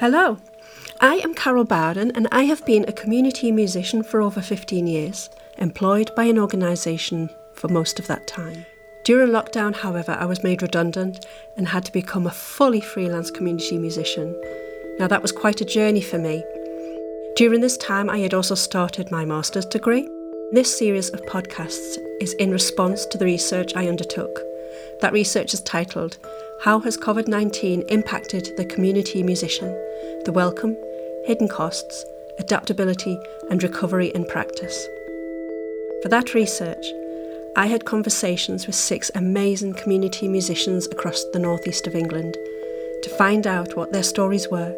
Hello, I am Carol Bowden and I have been a community musician for over 15 years, employed by an organisation for most of that time. During lockdown, however, I was made redundant and had to become a fully freelance community musician. Now, that was quite a journey for me. During this time, I had also started my master's degree. This series of podcasts is in response to the research I undertook. That research is titled How Has COVID 19 Impacted the Community Musician? The Welcome, Hidden Costs, Adaptability and Recovery in Practice. For that research, I had conversations with six amazing community musicians across the northeast of England to find out what their stories were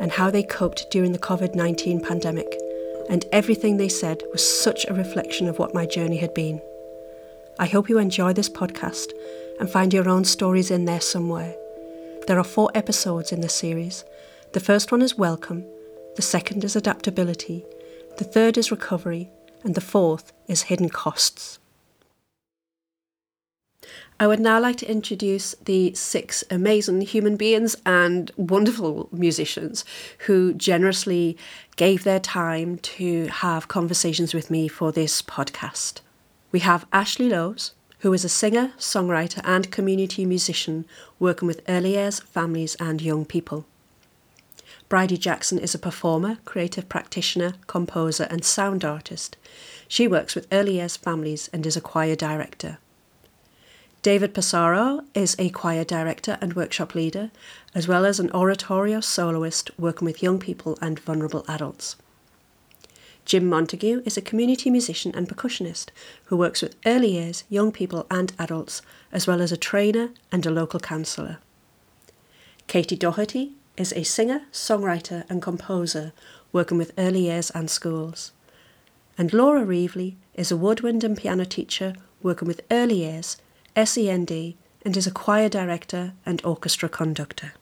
and how they coped during the COVID 19 pandemic and everything they said was such a reflection of what my journey had been. I hope you enjoy this podcast and find your own stories in there somewhere. There are four episodes in the series. The first one is Welcome, the second is Adaptability, the third is Recovery, and the fourth is Hidden Costs. I would now like to introduce the six amazing human beings and wonderful musicians who generously gave their time to have conversations with me for this podcast. We have Ashley Lowes, who is a singer, songwriter, and community musician working with early years, families, and young people. Bridie Jackson is a performer, creative practitioner, composer, and sound artist. She works with early years families and is a choir director. David Passaro is a choir director and workshop leader, as well as an oratorio soloist working with young people and vulnerable adults. Jim Montague is a community musician and percussionist who works with early years, young people, and adults, as well as a trainer and a local councillor. Katie Doherty is a singer, songwriter, and composer working with early years and schools. And Laura Reevely is a woodwind and piano teacher working with early years SEND, and is a choir director and orchestra conductor.